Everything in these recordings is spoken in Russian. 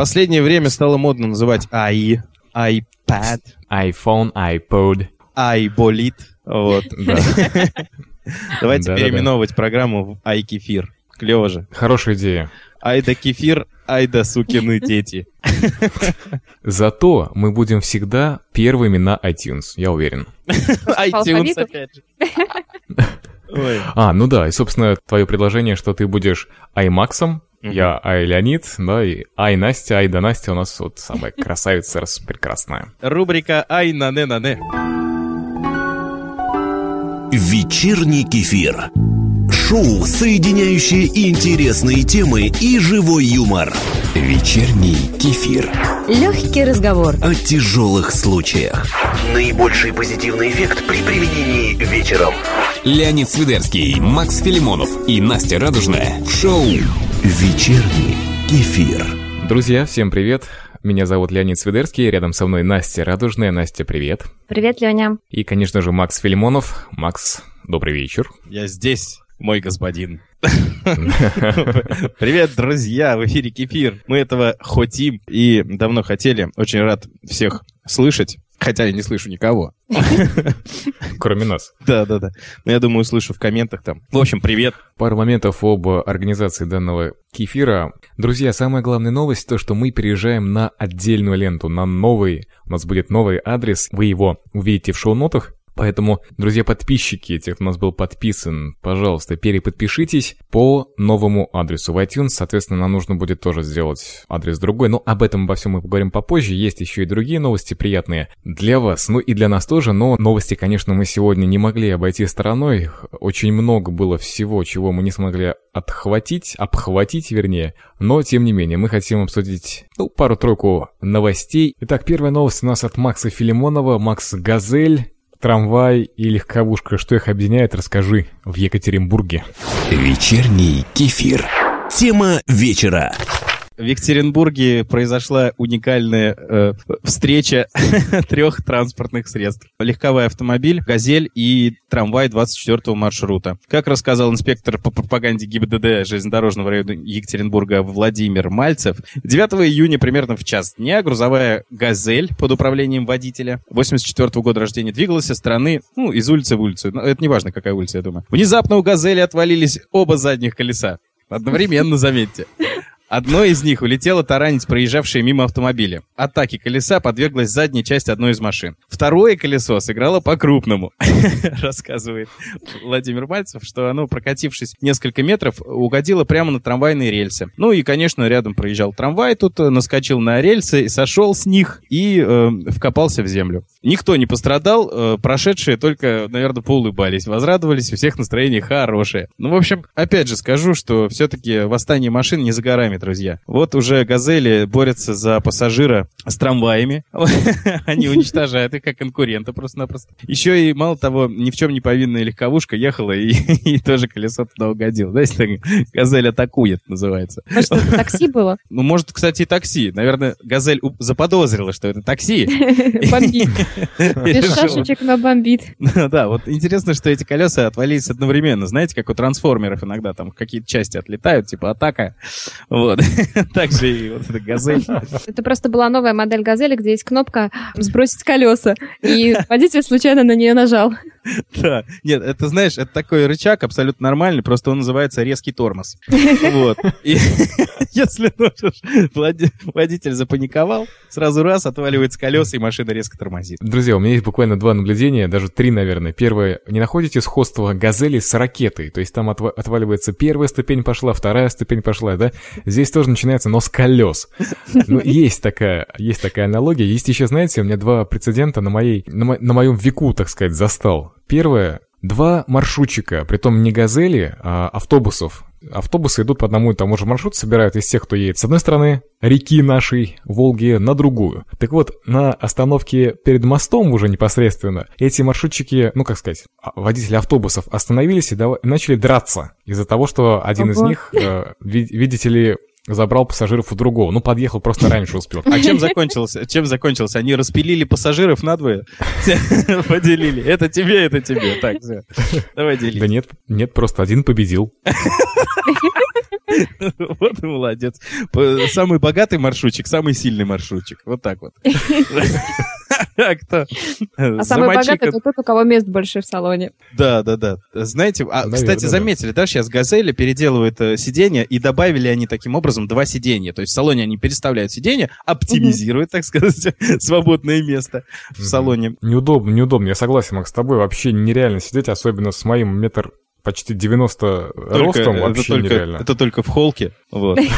Последнее время стало модно называть i, iPad, iPhone, iPod. iBolит. Вот. Да. Давайте переименовывать программу в iKefir. Клево же. Хорошая идея. Айда кефир, айда сукины дети. Зато мы будем всегда первыми на iTunes, я уверен. iTunes опять же. Ой. А, ну да, и, собственно, твое предложение, что ты будешь iMax'ом, я Ай Леонид, да, и Ай Настя, Ай да Настя у нас вот самая красавица раз прекрасная. Рубрика «Ай на не на не». Вечерний кефир. Шоу, соединяющее интересные темы и живой юмор. Вечерний кефир. Легкий разговор. О тяжелых случаях. Наибольший позитивный эффект при применении вечером. Леонид Свидерский, Макс Филимонов и Настя Радужная в шоу Вечерний кефир. Друзья, всем привет. Меня зовут Леонид Свидерский, рядом со мной Настя Радужная. Настя, привет. Привет, Леня. И, конечно же, Макс Филимонов. Макс, добрый вечер. Я здесь, мой господин. Привет, друзья! В эфире Кефир. Мы этого хотим и давно хотели. Очень рад всех слышать. Хотя я не слышу никого. Кроме нас. Да-да-да. Но я думаю, услышу в комментах там. В общем, привет. Пару моментов об организации данного кефира. Друзья, самая главная новость, то, что мы переезжаем на отдельную ленту, на новый, у нас будет новый адрес, вы его увидите в шоу-нотах. Поэтому, друзья подрядчики, те, кто у нас был подписан, пожалуйста, переподпишитесь по новому адресу в iTunes. Соответственно, нам нужно будет тоже сделать адрес другой. Но об этом обо всем мы поговорим попозже. Есть еще и другие новости приятные для вас, ну и для нас тоже. Но новости, конечно, мы сегодня не могли обойти стороной. Очень много было всего, чего мы не смогли отхватить, обхватить, вернее. Но, тем не менее, мы хотим обсудить, ну, пару-тройку новостей. Итак, первая новость у нас от Макса Филимонова. Макс Газель трамвай и легковушка. Что их объединяет, расскажи в Екатеринбурге. Вечерний кефир. Тема вечера. В Екатеринбурге произошла уникальная э, встреча трех транспортных средств. Легковой автомобиль, газель и трамвай 24-го маршрута. Как рассказал инспектор по пропаганде ГИБДД железнодорожного района Екатеринбурга Владимир Мальцев, 9 июня примерно в час дня грузовая «Газель» под управлением водителя 84 года рождения двигалась со стороны, ну, из улицы в улицу. Но это не важно, какая улица, я думаю. Внезапно у «Газели» отвалились оба задних колеса. Одновременно, заметьте. Одно из них улетело таранить проезжавшие мимо автомобиля. Атаке колеса подверглась задняя часть одной из машин. Второе колесо сыграло по-крупному, рассказывает Владимир Мальцев, что оно, прокатившись несколько метров, угодило прямо на трамвайные рельсы. Ну и, конечно, рядом проезжал трамвай, тут э, наскочил на рельсы, сошел с них и э, вкопался в землю. Никто не пострадал, э, прошедшие только, наверное, поулыбались, возрадовались, у всех настроение хорошее. Ну, в общем, опять же скажу, что все-таки восстание машин не за горами, друзья. Вот уже «Газели» борются за пассажира с трамваями. Они уничтожают их как конкурента просто-напросто. Еще и, мало того, ни в чем не повинная легковушка ехала и, и тоже колесо туда угодило. Знаете, «Газель атакует» называется. Может, это такси было? Ну, может, кстати, и такси. Наверное, «Газель» заподозрила, что это такси. Бомбит. Без шашечек, но бомбит. Ну Да, вот интересно, что эти колеса отвалились одновременно. Знаете, как у трансформеров иногда там какие-то части отлетают, типа атака. Вот. Так же и вот эта газель. Это просто была новая модель «Газели», где есть кнопка «Сбросить колеса». И водитель случайно на нее нажал. Да. Нет, это, знаешь, это такой рычаг абсолютно нормальный, просто он называется резкий тормоз. Вот. И если водитель запаниковал, сразу раз отваливается колеса, и машина резко тормозит. Друзья, у меня есть буквально два наблюдения, даже три, наверное. Первое, не находите сходства газели с ракетой? То есть там отва- отваливается первая ступень пошла, вторая ступень пошла, да? Здесь тоже начинается, но с колес. Ну, есть такая, есть такая аналогия. Есть еще, знаете, у меня два прецедента на моей, на, мо- на моем веку, так сказать, застал. Первое, два маршрутчика, притом не газели, а автобусов. Автобусы идут по одному и тому же маршруту, собирают из тех, кто едет с одной стороны реки нашей, Волги, на другую. Так вот, на остановке перед мостом уже непосредственно эти маршрутчики, ну как сказать, а- водители автобусов остановились и и начали драться из-за того, что один из Ого. них, э, ви- видите ли, забрал пассажиров у другого. Ну, подъехал просто раньше успел. А чем закончилось? Чем закончилось? Они распилили пассажиров надвое, поделили. Это тебе, это тебе. Так, все. Давай Да делить. нет, нет, просто один победил. Вот и молодец. Самый богатый маршрутчик, самый сильный маршрутчик. Вот так вот. А кто? А самый богатый это тот, у кого мест больше в салоне. Да, да, да. Знаете, а, Наверное, кстати, заметили, да, сейчас Газели переделывают э, сиденья, и добавили они таким образом два сиденья. То есть в салоне они переставляют сиденья, оптимизируют, так сказать, свободное место в салоне. Неудобно, неудобно. Я согласен, Макс, с тобой вообще нереально сидеть, особенно с моим метр почти 90 Только- ростом, это вообще только- нереально. Это только в холке. Вот.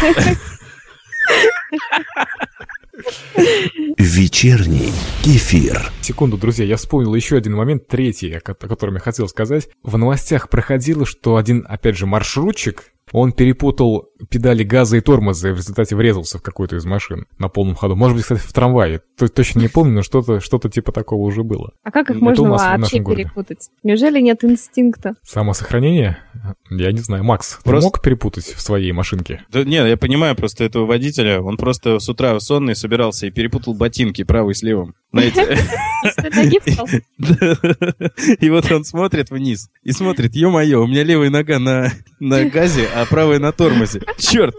Вечерний кефир. Секунду, друзья, я вспомнил еще один момент, третий, о ко- о котором я хотел сказать. В новостях проходило, что один, опять же, маршрутчик, он перепутал педали газа и тормоза и в результате врезался в какую-то из машин на полном ходу. Может быть, кстати, в трамвае. То- точно не помню, но что-то что такого такого уже было. А как их Это можно вообще перепутать? Неужели нет инстинкта? Самосохранение? Я не знаю. Макс, ты Просто- мог перепутать в своей машинке? Да нет, я понимаю просто этого водителя. Он просто с утра сонный собирался и перепутал ботинки правый с левым. Знаете? И вот он смотрит вниз и смотрит, ё-моё, у меня левая нога на, на газе, а правая на тормозе. Черт!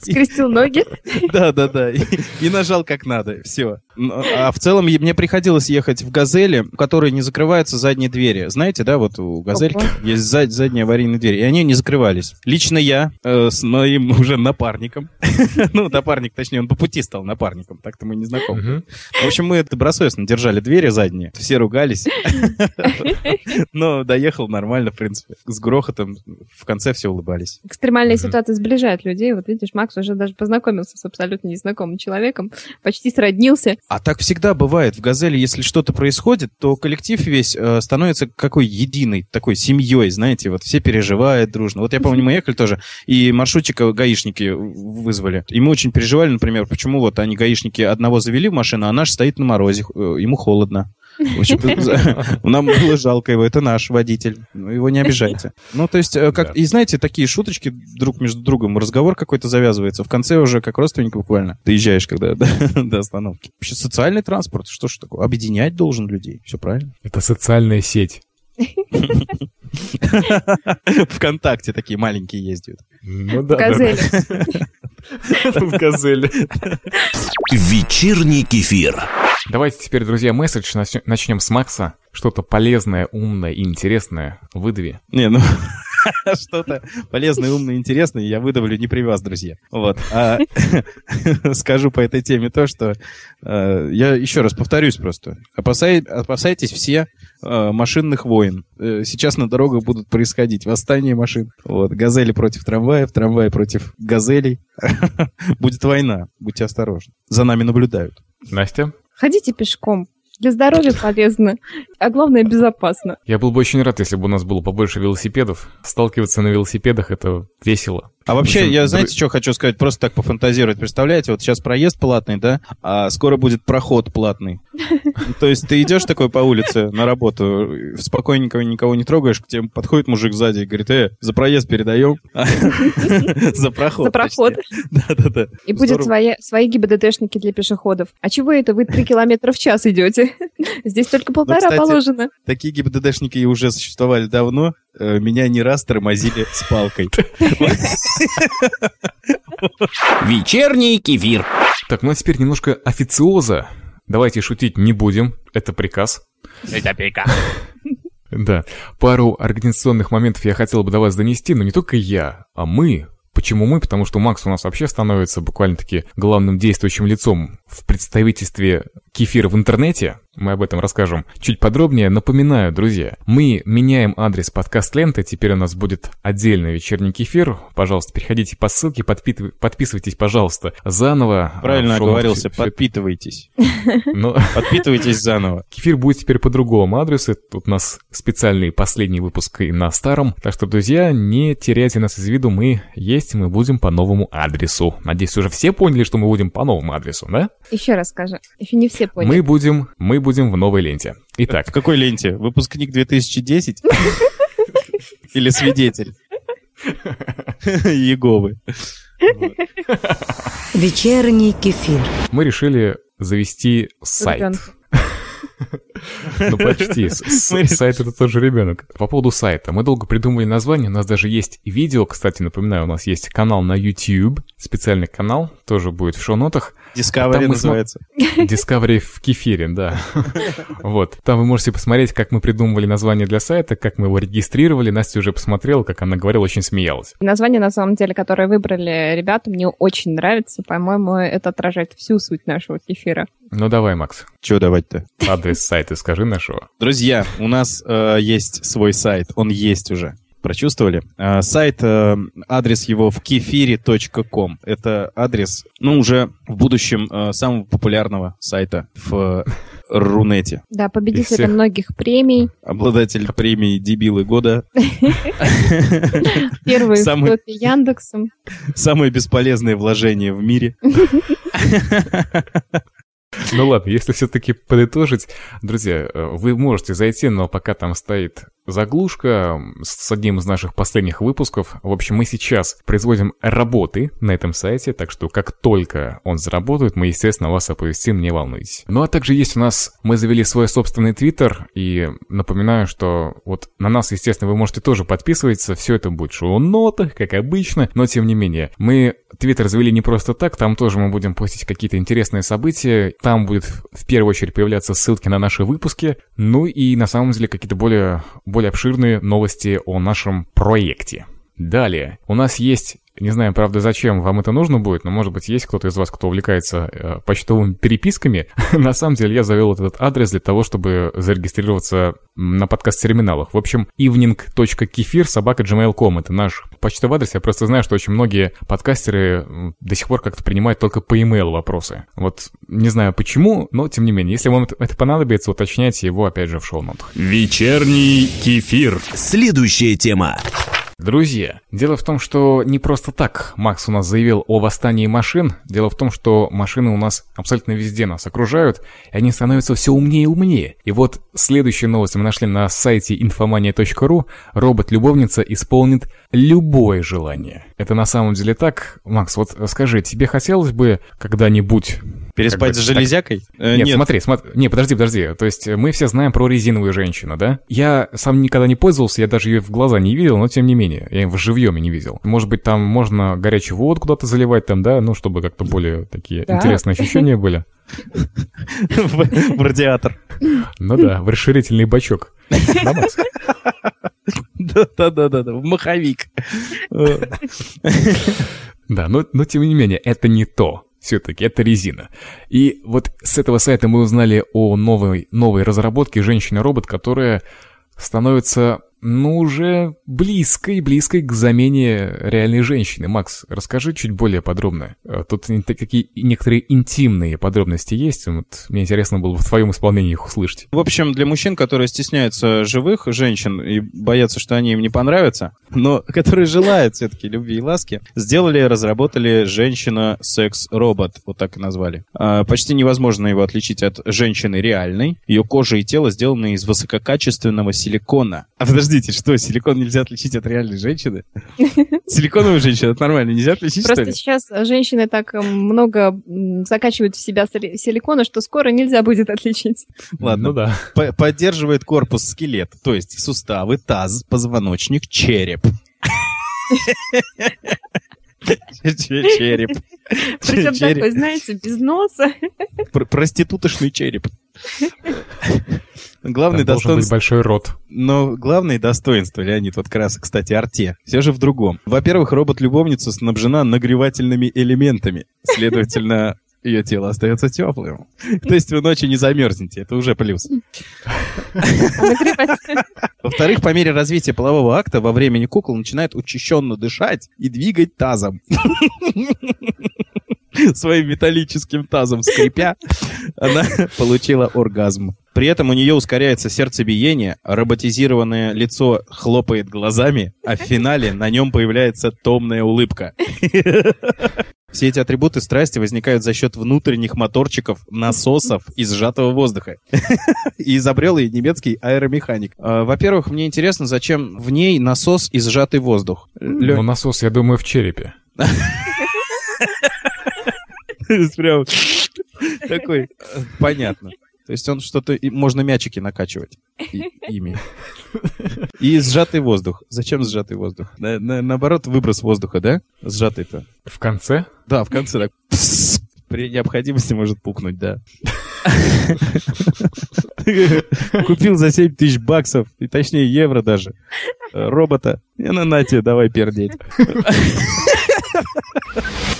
Скрестил ноги. Да, да, да. И, и нажал как надо. Все. А в целом мне приходилось ехать в газели, у которой не закрываются задние двери. Знаете, да, вот у газельки есть зад- задние аварийные двери, и они не закрывались. Лично я э, с моим уже напарником, ну, напарник, точнее, он по пути стал напарником, так-то мы не знакомы. В общем, мы добросовестно держали двери задние, все ругались, но доехал нормально, в принципе, с грохотом, в конце все улыбались. Экстремальные Мгм. ситуации сближают людей. Вот видишь, Макс уже даже познакомился с абсолютно незнакомым человеком, почти сроднился. А так всегда бывает. В «Газели», если что-то происходит, то коллектив весь э, становится какой единой, такой семьей, знаете, вот все переживают дружно. Вот я помню, мы ехали тоже, и маршрутчика гаишники вызвали. И мы очень переживали, например, почему вот они, гаишники, одного завели в машину, а наш стоит на морозе, э, ему холодно. В общем, нам было жалко его, это наш водитель, ну, его не обижайте. Ну, то есть, э, как, и знаете, такие шуточки друг между другом, разговор какой-то завязывается, в конце уже как родственник буквально доезжаешь, когда до, до остановки. Вообще социальный транспорт, что ж такое, объединять должен людей, все правильно. Это социальная сеть. Вконтакте такие маленькие ездят. Ну да, Газели. В газели. Вечерний кефир. Давайте теперь, друзья, месседж начнем- начнем с Макса. Что-то полезное, умное и интересное выдави. Не, ну, что-то полезное, умное, интересное я выдавлю не при вас, друзья. Вот. А скажу по этой теме то, что э, я еще раз повторюсь просто. Опасай- опасайтесь все э, машинных войн. Э, Сейчас на дорогах будут происходить восстания машин. Вот. Газели против трамваев, трамваи против газелей. Будет война. Будьте осторожны. За нами наблюдают. Настя? Ходите пешком. Для здоровья полезно, а главное безопасно. Я был бы очень рад, если бы у нас было побольше велосипедов. Сталкиваться на велосипедах — это весело. А вообще, общем, я, знаете, что хочу сказать? Просто так пофантазировать. Представляете, вот сейчас проезд платный, да? А скоро будет проход платный. То есть ты идешь такой по улице на работу, спокойненько никого не трогаешь, к тебе подходит мужик сзади и говорит, э, за проезд передаем. За проход. За проход. Да-да-да. И будет Здорово. свои, свои ГИБДДшники для пешеходов. А чего это вы три километра в час идете? Здесь только полтора кстати, положено. Такие ГИБДДшники и уже существовали давно. Э, Меня не раз тормозили с палкой. Вечерний кефир. Так, ну а теперь немножко официоза. Давайте шутить не будем, это приказ. Это приказ. Да. Пару организационных моментов я хотел бы до вас донести, но не только я, а мы. Почему мы? Потому что Макс у нас вообще становится буквально-таки главным действующим лицом в представительстве кефира в интернете. Мы об этом расскажем чуть подробнее. Напоминаю, друзья, мы меняем адрес подкаст ленты. Теперь у нас будет отдельный вечерний кефир. Пожалуйста, переходите по ссылке, подпит- подписывайтесь, пожалуйста, заново. Правильно А, оговорился, всё- подпитывайтесь. Но Подпитывайтесь заново. Кефир будет теперь по другому адресу. Тут у нас специальный последний выпуск и на старом. Так что, друзья, не теряйте нас из виду. Мы есть, мы будем по новому адресу. Надеюсь, уже все поняли, что мы будем по новому адресу, да? Еще раз скажи. Еще не все поняли. Мы будем, мы будем в новой ленте. В Итак, какой ленте? Выпускник 2010? Или свидетель? Иеговы. Вечерний кефир. мы решили завести сайт. Ну, почти. Сайт — это тот же ребенок. По поводу сайта. Мы долго придумывали название. У нас даже есть видео. Кстати, напоминаю, у нас есть канал на YouTube. Специальный канал. Тоже будет в шоу-нотах. Discovery называется. Discovery в кефире, да. Вот. Там вы можете посмотреть, как мы придумывали название для сайта, как мы его регистрировали. Настя уже посмотрела, как она говорила, очень смеялась. Название, на самом деле, которое выбрали ребята, мне очень нравится. По-моему, это отражает всю суть нашего кефира. Ну давай, Макс, Чего давать-то? адрес сайта скажи нашего. Друзья, у нас э, есть свой сайт. Он есть уже. Прочувствовали? Э, сайт, э, адрес его в кефире.ком. Это адрес, ну, уже в будущем э, самого популярного сайта в Рунете. Да, победитель всех. многих премий. Обладатель премии «Дебилы года». Первый Самый- в топе Яндексом. Самое бесполезное вложение в мире. Ну ладно, если все-таки подытожить, друзья, э, вы можете зайти, но пока там стоит заглушка с одним из наших последних выпусков. В общем, мы сейчас производим работы на этом сайте, так что как только он заработает, мы, естественно, вас оповестим, не волнуйтесь. Ну а также есть у нас, мы завели свой собственный твиттер, и напоминаю, что вот на нас, естественно, вы можете тоже подписываться, все это будет в шоу-нотах, как обычно, но тем не менее, мы твиттер завели не просто так, там тоже мы будем постить какие-то интересные события, там будет в первую очередь появляться ссылки на наши выпуски, ну и на самом деле какие-то более, более обширные новости о нашем проекте. Далее, у нас есть, не знаю, правда, зачем вам это нужно будет, но, может быть, есть кто-то из вас, кто увлекается э, почтовыми переписками. На самом деле, я завел этот адрес для того, чтобы зарегистрироваться на подкаст-терминалах. В общем, evening.kefir собака.gmail.com это наш почтовый адрес. Я просто знаю, что очень многие подкастеры до сих пор как-то принимают только по e-mail вопросы. Вот не знаю почему, но тем не менее, если вам это- это понадобится, уточняйте его опять же в шоу-нотах. Вечерний кефир. Следующая тема. Друзья, дело в том, что не просто так Макс у нас заявил о восстании машин. Дело в том, что машины у нас абсолютно везде нас окружают, и они становятся все умнее и умнее. И вот следующую новость мы нашли на сайте infomania.ru. Робот-любовница исполнит любое желание. Это на самом деле так? Макс, вот скажи, тебе хотелось бы когда-нибудь Переспать Как бы с так- железякой? Э, нет, смотри, смотри. Не, подожди, подожди. То есть мы все знаем про резиновую женщину, да? Я сам никогда не пользовался, я даже ее в глаза не видел, но тем не менее, я ее в живьем не видел. Может быть, там можно горячую воду куда-то заливать там, да? Ну, чтобы как-то более такие Да. интересные ощущения были. в радиатор. Ну да, в расширительный бачок. Да, Макс? Да-да-да, в маховик. Да, но, но тем не менее, это не то. Все-таки это резина. И вот с этого сайта мы узнали о новой, новой разработке женщины-робот, которая становится, ну, уже близкой, близкой к замене реальной женщины. Макс, расскажи чуть более подробно. Э, Тут такие некоторые интимные подробности есть. Вот мне интересно было бы в твоем исполнении их услышать. В общем, для мужчин, которые стесняются живых женщин и боятся, что они им не понравятся, но которые желают все-таки любви и ласки, сделали, разработали женщина-секс-робот, вот так и назвали. А, почти невозможно его отличить от женщины реальной. Ее кожа и тело сделаны из высококачественного силикона. А подождите, что, силикон нельзя отличить от реальной женщины? Силиконовую женщину это нормально, нельзя отличить, что Просто ли? сейчас женщины так э, много закачивают в себя сили- силикона, что скоро нельзя будет отличить. Ладно, Ну да. П- поддерживает корпус скелет, то есть суставы, таз, позвоночник, череп. Че- Череп. Причем такой, знаете, без носа. Пр- Проститутошный череп. Быть достоинство... большой рот. Но главное достоинство, Леонид, вот как раз, кстати, арте, все же в другом. Во-первых, робот-любовница снабжена нагревательными элементами. Следовательно, ее тело остается теплым. То есть вы ночью не замерзнете, это уже плюс. Нагревать. Во-вторых, по мере развития полового акта во времени кукол начинает учащенно дышать и двигать тазом. Своим металлическим тазом скрипя, она получила оргазм. При этом у нее ускоряется сердцебиение, роботизированное лицо хлопает глазами, а в финале на нем появляется томная улыбка. Все эти атрибуты страсти возникают за счет внутренних моторчиков, насосов и сжатого воздуха. И изобрел ее немецкий аэромеханик. А, Во-первых, мне интересно, зачем в ней насос и сжатый воздух. Ну, насос, я думаю, в черепе. Прям такой, понятно. То есть он что-то... Можно мячики накачивать ими. И сжатый воздух. Зачем сжатый воздух? На- на- наоборот, выброс воздуха, да? Сжатый-то. В конце? Да, в конце так. пс, При необходимости может пукнуть, да. Купил за 7 тысяч баксов, и точнее евро даже, э, робота. И на нате, давай пердеть.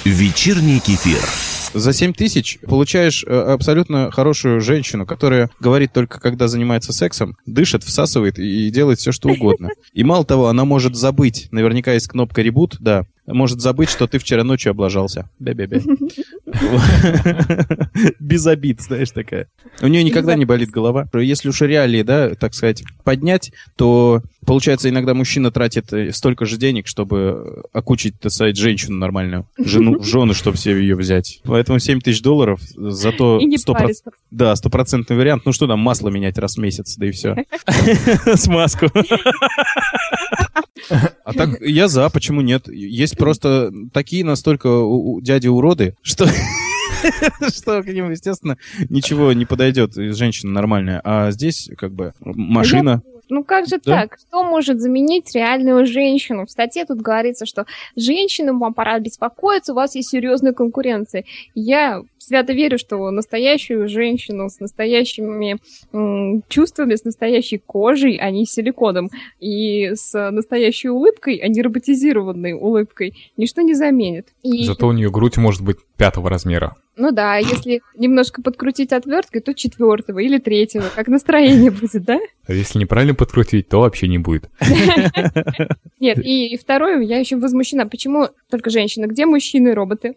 Вечерний кефир. За 7 тысяч получаешь э, абсолютно хорошую женщину, которая говорит только, когда занимается сексом, дышит, всасывает и делает все, что угодно. И мало того, она может забыть, наверняка есть кнопка ребут, да, может забыть, что ты вчера ночью облажался. Бе-бе-бе. Без обид, знаешь, такая. У нее никогда не болит голова. Если уж реалии, да, так сказать, поднять, то получается иногда мужчина тратит э, столько же денег, чтобы окучить, так сказать, женщину нормальную, жену, в жены, чтобы себе ее взять. Поэтому 7 тысяч долларов, зато И не 100%, париться. да, стопроцентный вариант. Ну что там, масло менять раз в месяц, да и все. Смазку. А так я за, почему нет? Есть просто такие настолько у- у дяди уроды, что что к ним, естественно, ничего не подойдет, женщина нормальная. А здесь как бы машина. Ну как же Да. так? Что может заменить реальную женщину? В статье тут говорится, что женщинам вам пора беспокоиться, у вас есть серьезная конкуренция. Я свято верю, что настоящую женщину с настоящими м, чувствами, с настоящей кожей, а не с силиконом, и с настоящей улыбкой, а не роботизированной улыбкой, ничто не заменит. И, Зато у нее грудь может быть пятого размера. Ну да, если немножко подкрутить отверткой, то четвертого или третьего, как настроение будет, да? А если неправильно подкрутить, то вообще не будет. Нет, и, и второе, я еще возмущена. Почему только женщины? Где мужчины и роботы?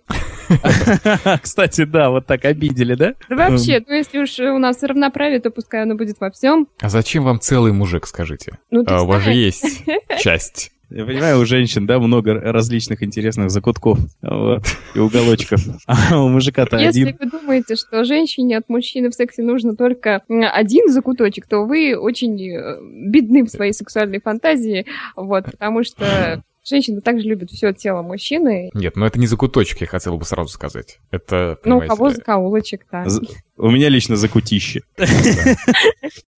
Кстати, да, вот так обидели, да? Да вообще, ну если уж у нас равноправие, то пускай оно будет во всем. А зачем вам целый мужик, скажите? Ну, А у вас же есть часть. Я понимаю, у женщин, да, много различных интересных закутков вот, и уголочков. А у мужика-то Если один. вы думаете, что женщине от мужчины в сексе нужно только один закуточек, то вы очень э, бедны в своей сексуальной фантазии, вот, потому что женщины также любят все тело мужчины. Нет, ну это не закуточек, я хотел бы сразу сказать. Это, Ну, у кого ли, закоулочек, да. З- У меня лично закутище.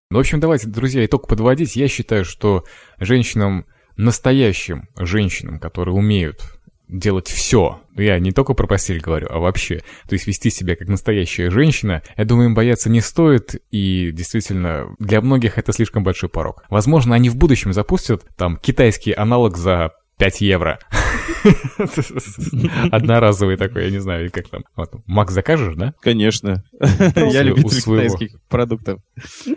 Ну, в общем, давайте, друзья, итог подводить. Я считаю, что женщинам, настоящим женщинам, которые умеют делать все, я не только про постель говорю, а вообще, то есть вести себя как настоящая женщина, я думаю, им бояться не стоит, и действительно, для многих это слишком большой порог. Возможно, они в будущем запустят там китайский аналог за 5 евро. Одноразовый такой, я не знаю, как там. Вот, Макс, закажешь, да? Конечно. Я любитель своего. китайских продуктов.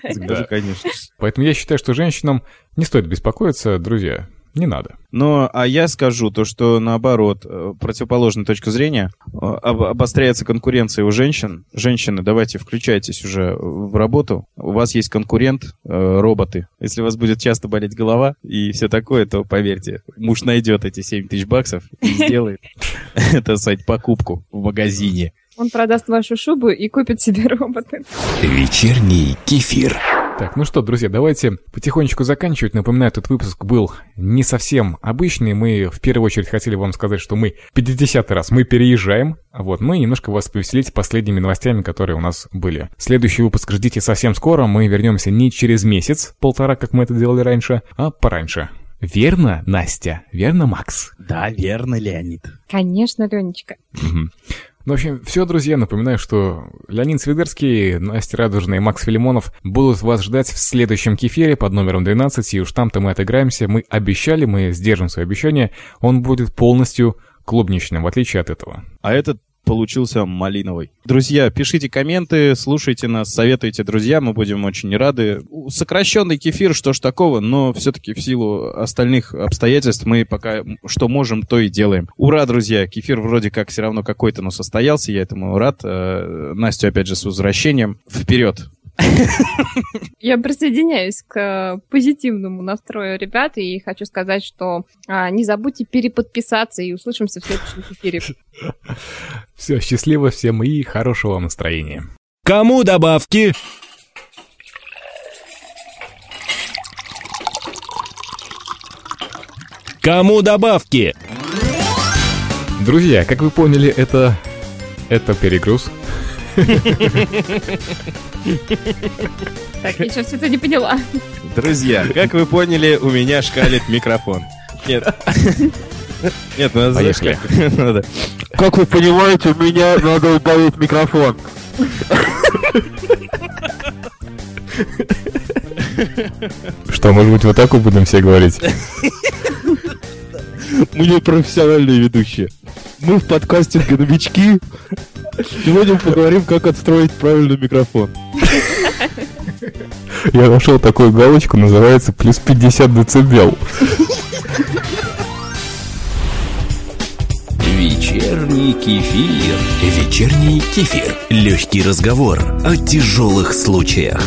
Закажу, конечно. Поэтому я считаю, что женщинам не стоит беспокоиться, друзья. Не надо. Но, а я скажу то, что наоборот, э, противоположная точка зрения, э, об- обостряется конкуренция у женщин. Женщины, давайте включайтесь уже в работу. У вас есть конкурент, э, роботы. Если у вас будет часто болеть голова и все такое, то поверьте, муж найдет эти 7 тысяч баксов и сделает, это, сказать, покупку в магазине. Он продаст вашу шубу и купит себе робота. Вечерний кефир. Так, ну что, друзья, давайте потихонечку заканчивать. Напоминаю, этот выпуск был не совсем обычный. Мы в первую очередь хотели вам сказать, что мы 50 раз мы переезжаем. Вот, мы немножко вас повеселить последними новостями, которые у нас были. Следующий выпуск ждите совсем скоро. Мы вернемся не через месяц, полтора, как мы это делали раньше, а пораньше. Верно, Настя? Верно, Макс? Да, верно, Леонид. Конечно, Ленечка. Мгм. Ну, в общем, все, друзья, напоминаю, что Леонид Свидерский, Настя Радужная и Макс Филимонов будут вас ждать в следующем кефире под номером 12, и уж там-то мы отыграемся. Мы обещали, мы сдержим свое обещание, он будет полностью клубничным, в отличие от этого. А этот получился малиновый. Друзья, пишите комменты, слушайте нас, советуйте друзьям, мы будем очень рады. Сокращенный кефир, что ж такого, но все-таки в силу остальных обстоятельств мы пока что можем, то и делаем. Ура, друзья! Кефир вроде как все равно какой-то, но состоялся, я этому рад. Э, Настю опять же с возвращением. Вперед! Я присоединяюсь к э, позитивному настрою ребят и хочу сказать, что а, не забудьте переподписаться и услышимся в следующем эфире. Все, счастливо всем и хорошего вам настроения. Кому добавки? Кому добавки? Друзья, как вы поняли, это... это перегруз. Так, я сейчас это не поняла. Друзья, как вы поняли, у меня шкалит микрофон. Нет. Нет, ну знаешь Поехали. как? Надо. Как вы понимаете, у меня надо удалить микрофон. Что, может быть, вот так будем все говорить? Мы не профессиональные ведущие. Мы в подкастинге новички. Сегодня мы поговорим, как отстроить правильный микрофон. Я нашел такую галочку, называется плюс 50 децибел. Вечерний кефир. Вечерний кефир. Легкий разговор о тяжелых случаях.